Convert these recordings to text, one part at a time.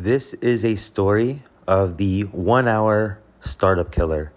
This is a story of the one hour startup killer.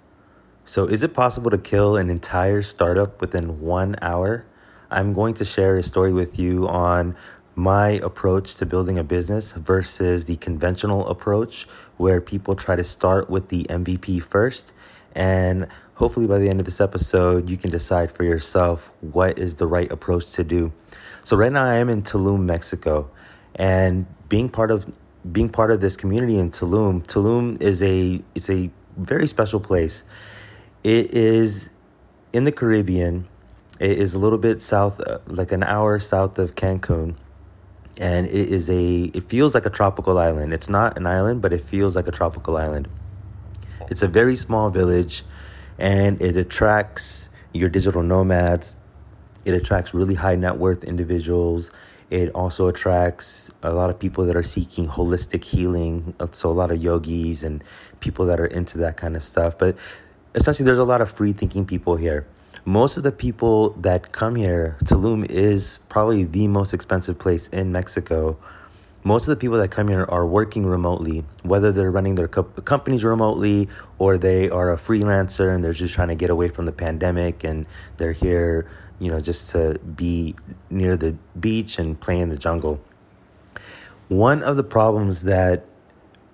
So, is it possible to kill an entire startup within one hour? I'm going to share a story with you on my approach to building a business versus the conventional approach where people try to start with the MVP first. And hopefully, by the end of this episode, you can decide for yourself what is the right approach to do. So, right now, I am in Tulum, Mexico. And being part of being part of this community in Tulum. Tulum is a it's a very special place. It is in the Caribbean. It is a little bit south, uh, like an hour south of Cancun, and it is a. It feels like a tropical island. It's not an island, but it feels like a tropical island. It's a very small village, and it attracts your digital nomads. It attracts really high net worth individuals it also attracts a lot of people that are seeking holistic healing. Uh, so, a lot of yogis and people that are into that kind of stuff. But essentially, there's a lot of free thinking people here. Most of the people that come here, Tulum is probably the most expensive place in Mexico. Most of the people that come here are working remotely, whether they're running their co- companies remotely or they are a freelancer and they're just trying to get away from the pandemic and they're here you know, just to be near the beach and play in the jungle. One of the problems that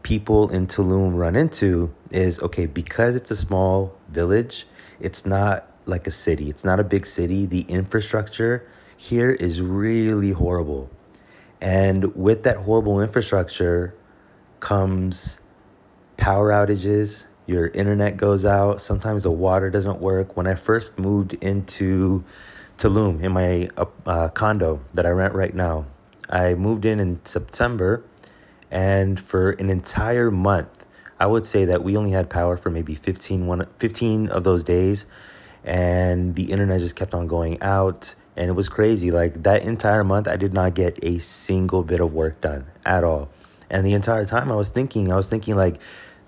people in Tulum run into is okay, because it's a small village, it's not like a city, it's not a big city. The infrastructure here is really horrible. And with that horrible infrastructure comes power outages, your internet goes out, sometimes the water doesn't work. When I first moved into Tulum in my uh, uh, condo that I rent right now. I moved in in September, and for an entire month, I would say that we only had power for maybe 15, one, 15 of those days, and the internet just kept on going out, and it was crazy. Like that entire month, I did not get a single bit of work done at all. And the entire time, I was thinking, I was thinking like,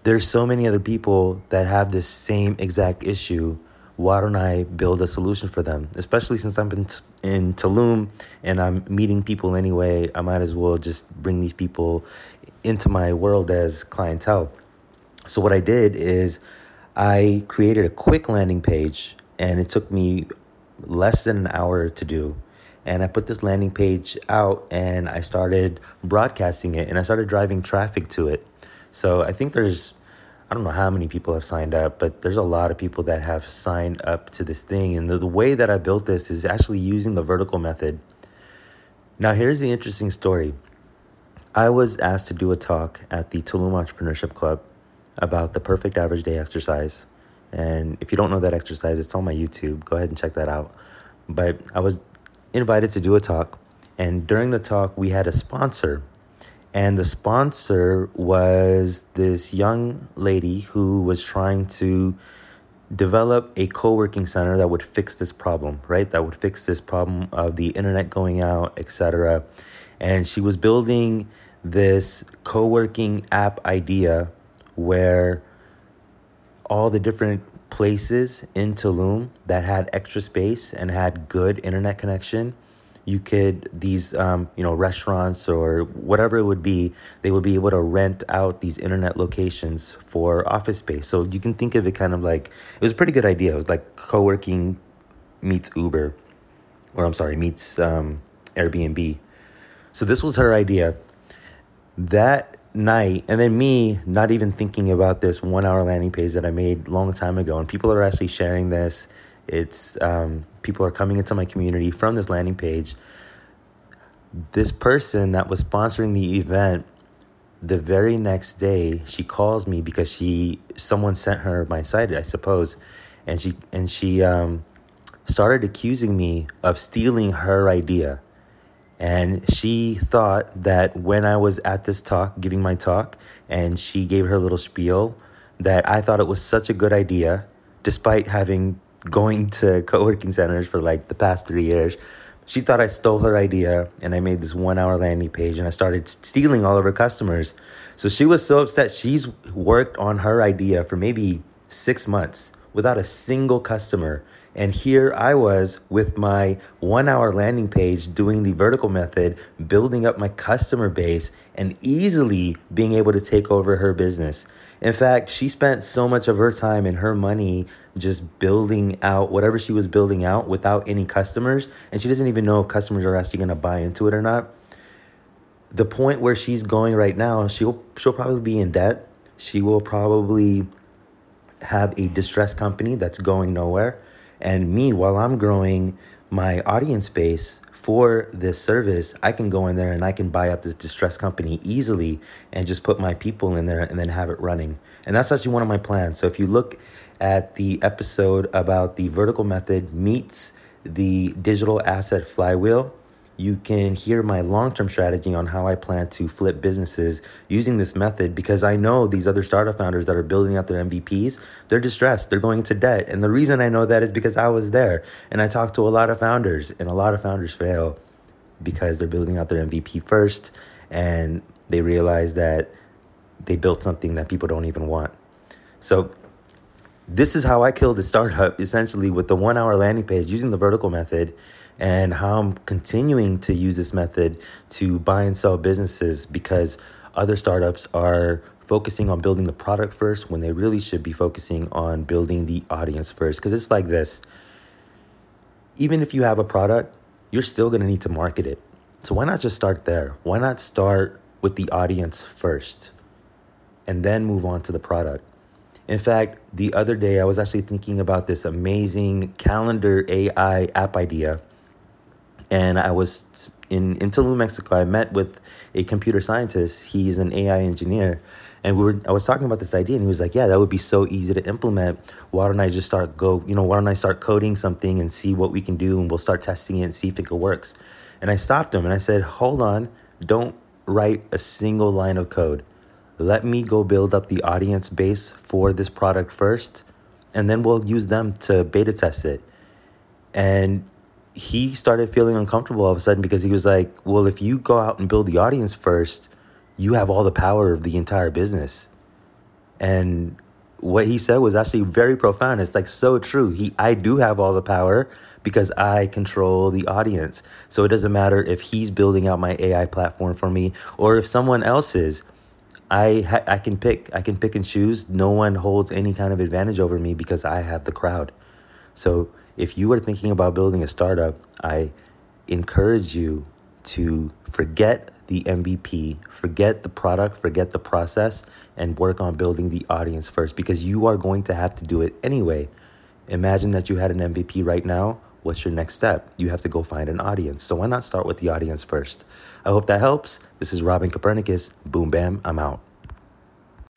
there's so many other people that have this same exact issue why don't I build a solution for them? Especially since I'm in, t- in Tulum and I'm meeting people anyway, I might as well just bring these people into my world as clientele. So, what I did is I created a quick landing page and it took me less than an hour to do. And I put this landing page out and I started broadcasting it and I started driving traffic to it. So, I think there's I don't know how many people have signed up, but there's a lot of people that have signed up to this thing. And the, the way that I built this is actually using the vertical method. Now, here's the interesting story. I was asked to do a talk at the Tulum Entrepreneurship Club about the perfect average day exercise. And if you don't know that exercise, it's on my YouTube. Go ahead and check that out. But I was invited to do a talk. And during the talk, we had a sponsor and the sponsor was this young lady who was trying to develop a co-working center that would fix this problem right that would fix this problem of the internet going out etc and she was building this co-working app idea where all the different places in Tulum that had extra space and had good internet connection you could these um, you know restaurants or whatever it would be they would be able to rent out these internet locations for office space. So you can think of it kind of like it was a pretty good idea. It was like co-working meets uber or i'm sorry meets um, airbnb. So this was her idea. That night and then me not even thinking about this one hour landing page that i made long time ago and people are actually sharing this it's um, people are coming into my community from this landing page. This person that was sponsoring the event, the very next day, she calls me because she someone sent her my site, I suppose, and she and she um, started accusing me of stealing her idea. And she thought that when I was at this talk, giving my talk, and she gave her little spiel, that I thought it was such a good idea, despite having going to co-working centers for like the past three years. She thought i stole her idea and i made this one hour landing page and i started stealing all of her customers. So she was so upset she's worked on her idea for maybe six months without a single customer And here I was with my one hour landing page doing the vertical method, building up my customer base, and easily being able to take over her business. In fact, she spent so much of her time and her money just building out whatever she was building out without any customers. And she doesn't even know if customers are actually going to buy into it or not. The point where she's going right now, she'll, she'll probably be in debt. She will probably have a distressed company that's going nowhere. And me, while I'm growing my audience base for this service, I can go in there and I can buy up this distressed company easily and just put my people in there and then have it running. And that's actually one of my plans. So if you look at the episode about the vertical method meets the digital asset flywheel, you can hear my long term strategy on how I plan to flip businesses using this method because I know these other startup founders that are building out their MVPs, they're distressed, they're going into debt. And the reason I know that is because I was there and I talked to a lot of founders, and a lot of founders fail because they're building out their MVP first and they realize that they built something that people don't even want. So, this is how I killed a startup essentially with the one hour landing page using the vertical method and how I'm continuing to use this method to buy and sell businesses because other startups are focusing on building the product first when they really should be focusing on building the audience first. Because it's like this even if you have a product, you're still to need to market it. So why not just start there? Why not start with the audience first and then move on to the product? In fact, the other day I was actually thinking about this amazing calendar AI app idea and I was in, in Tulum, Mexico. I met with a computer scientist. He's an AI engineer. And we were I was talking about this idea and he was like, Yeah, that would be so easy to implement. Why don't I just start go, you know, why don't I start coding something and see what we can do and we'll start testing it and see if it works. And I stopped him and I said, Hold on, don't write a single line of code. Let me go build up the audience base for this product first, and then we'll use them to beta test it. And he started feeling uncomfortable all of a sudden because he was like, well, if you go out and build the audience first, you have all the power of the entire business. And what he said was actually very profound. It's like so true. He I do have all the power because I control the audience. So it doesn't matter if he's building out my AI platform for me or if someone else is. I ha- I can pick I can pick and choose. No one holds any kind of advantage over me because I have the crowd. So if you are thinking about building a startup, I encourage you to forget the MVP, forget the product, forget the process, and work on building the audience first because you are going to have to do it anyway. Imagine that you had an MVP right now. What's your next step? You have to go find an audience. So why not start with the audience first? I hope that helps. This is Robin Copernicus. Boom, bam, I'm out.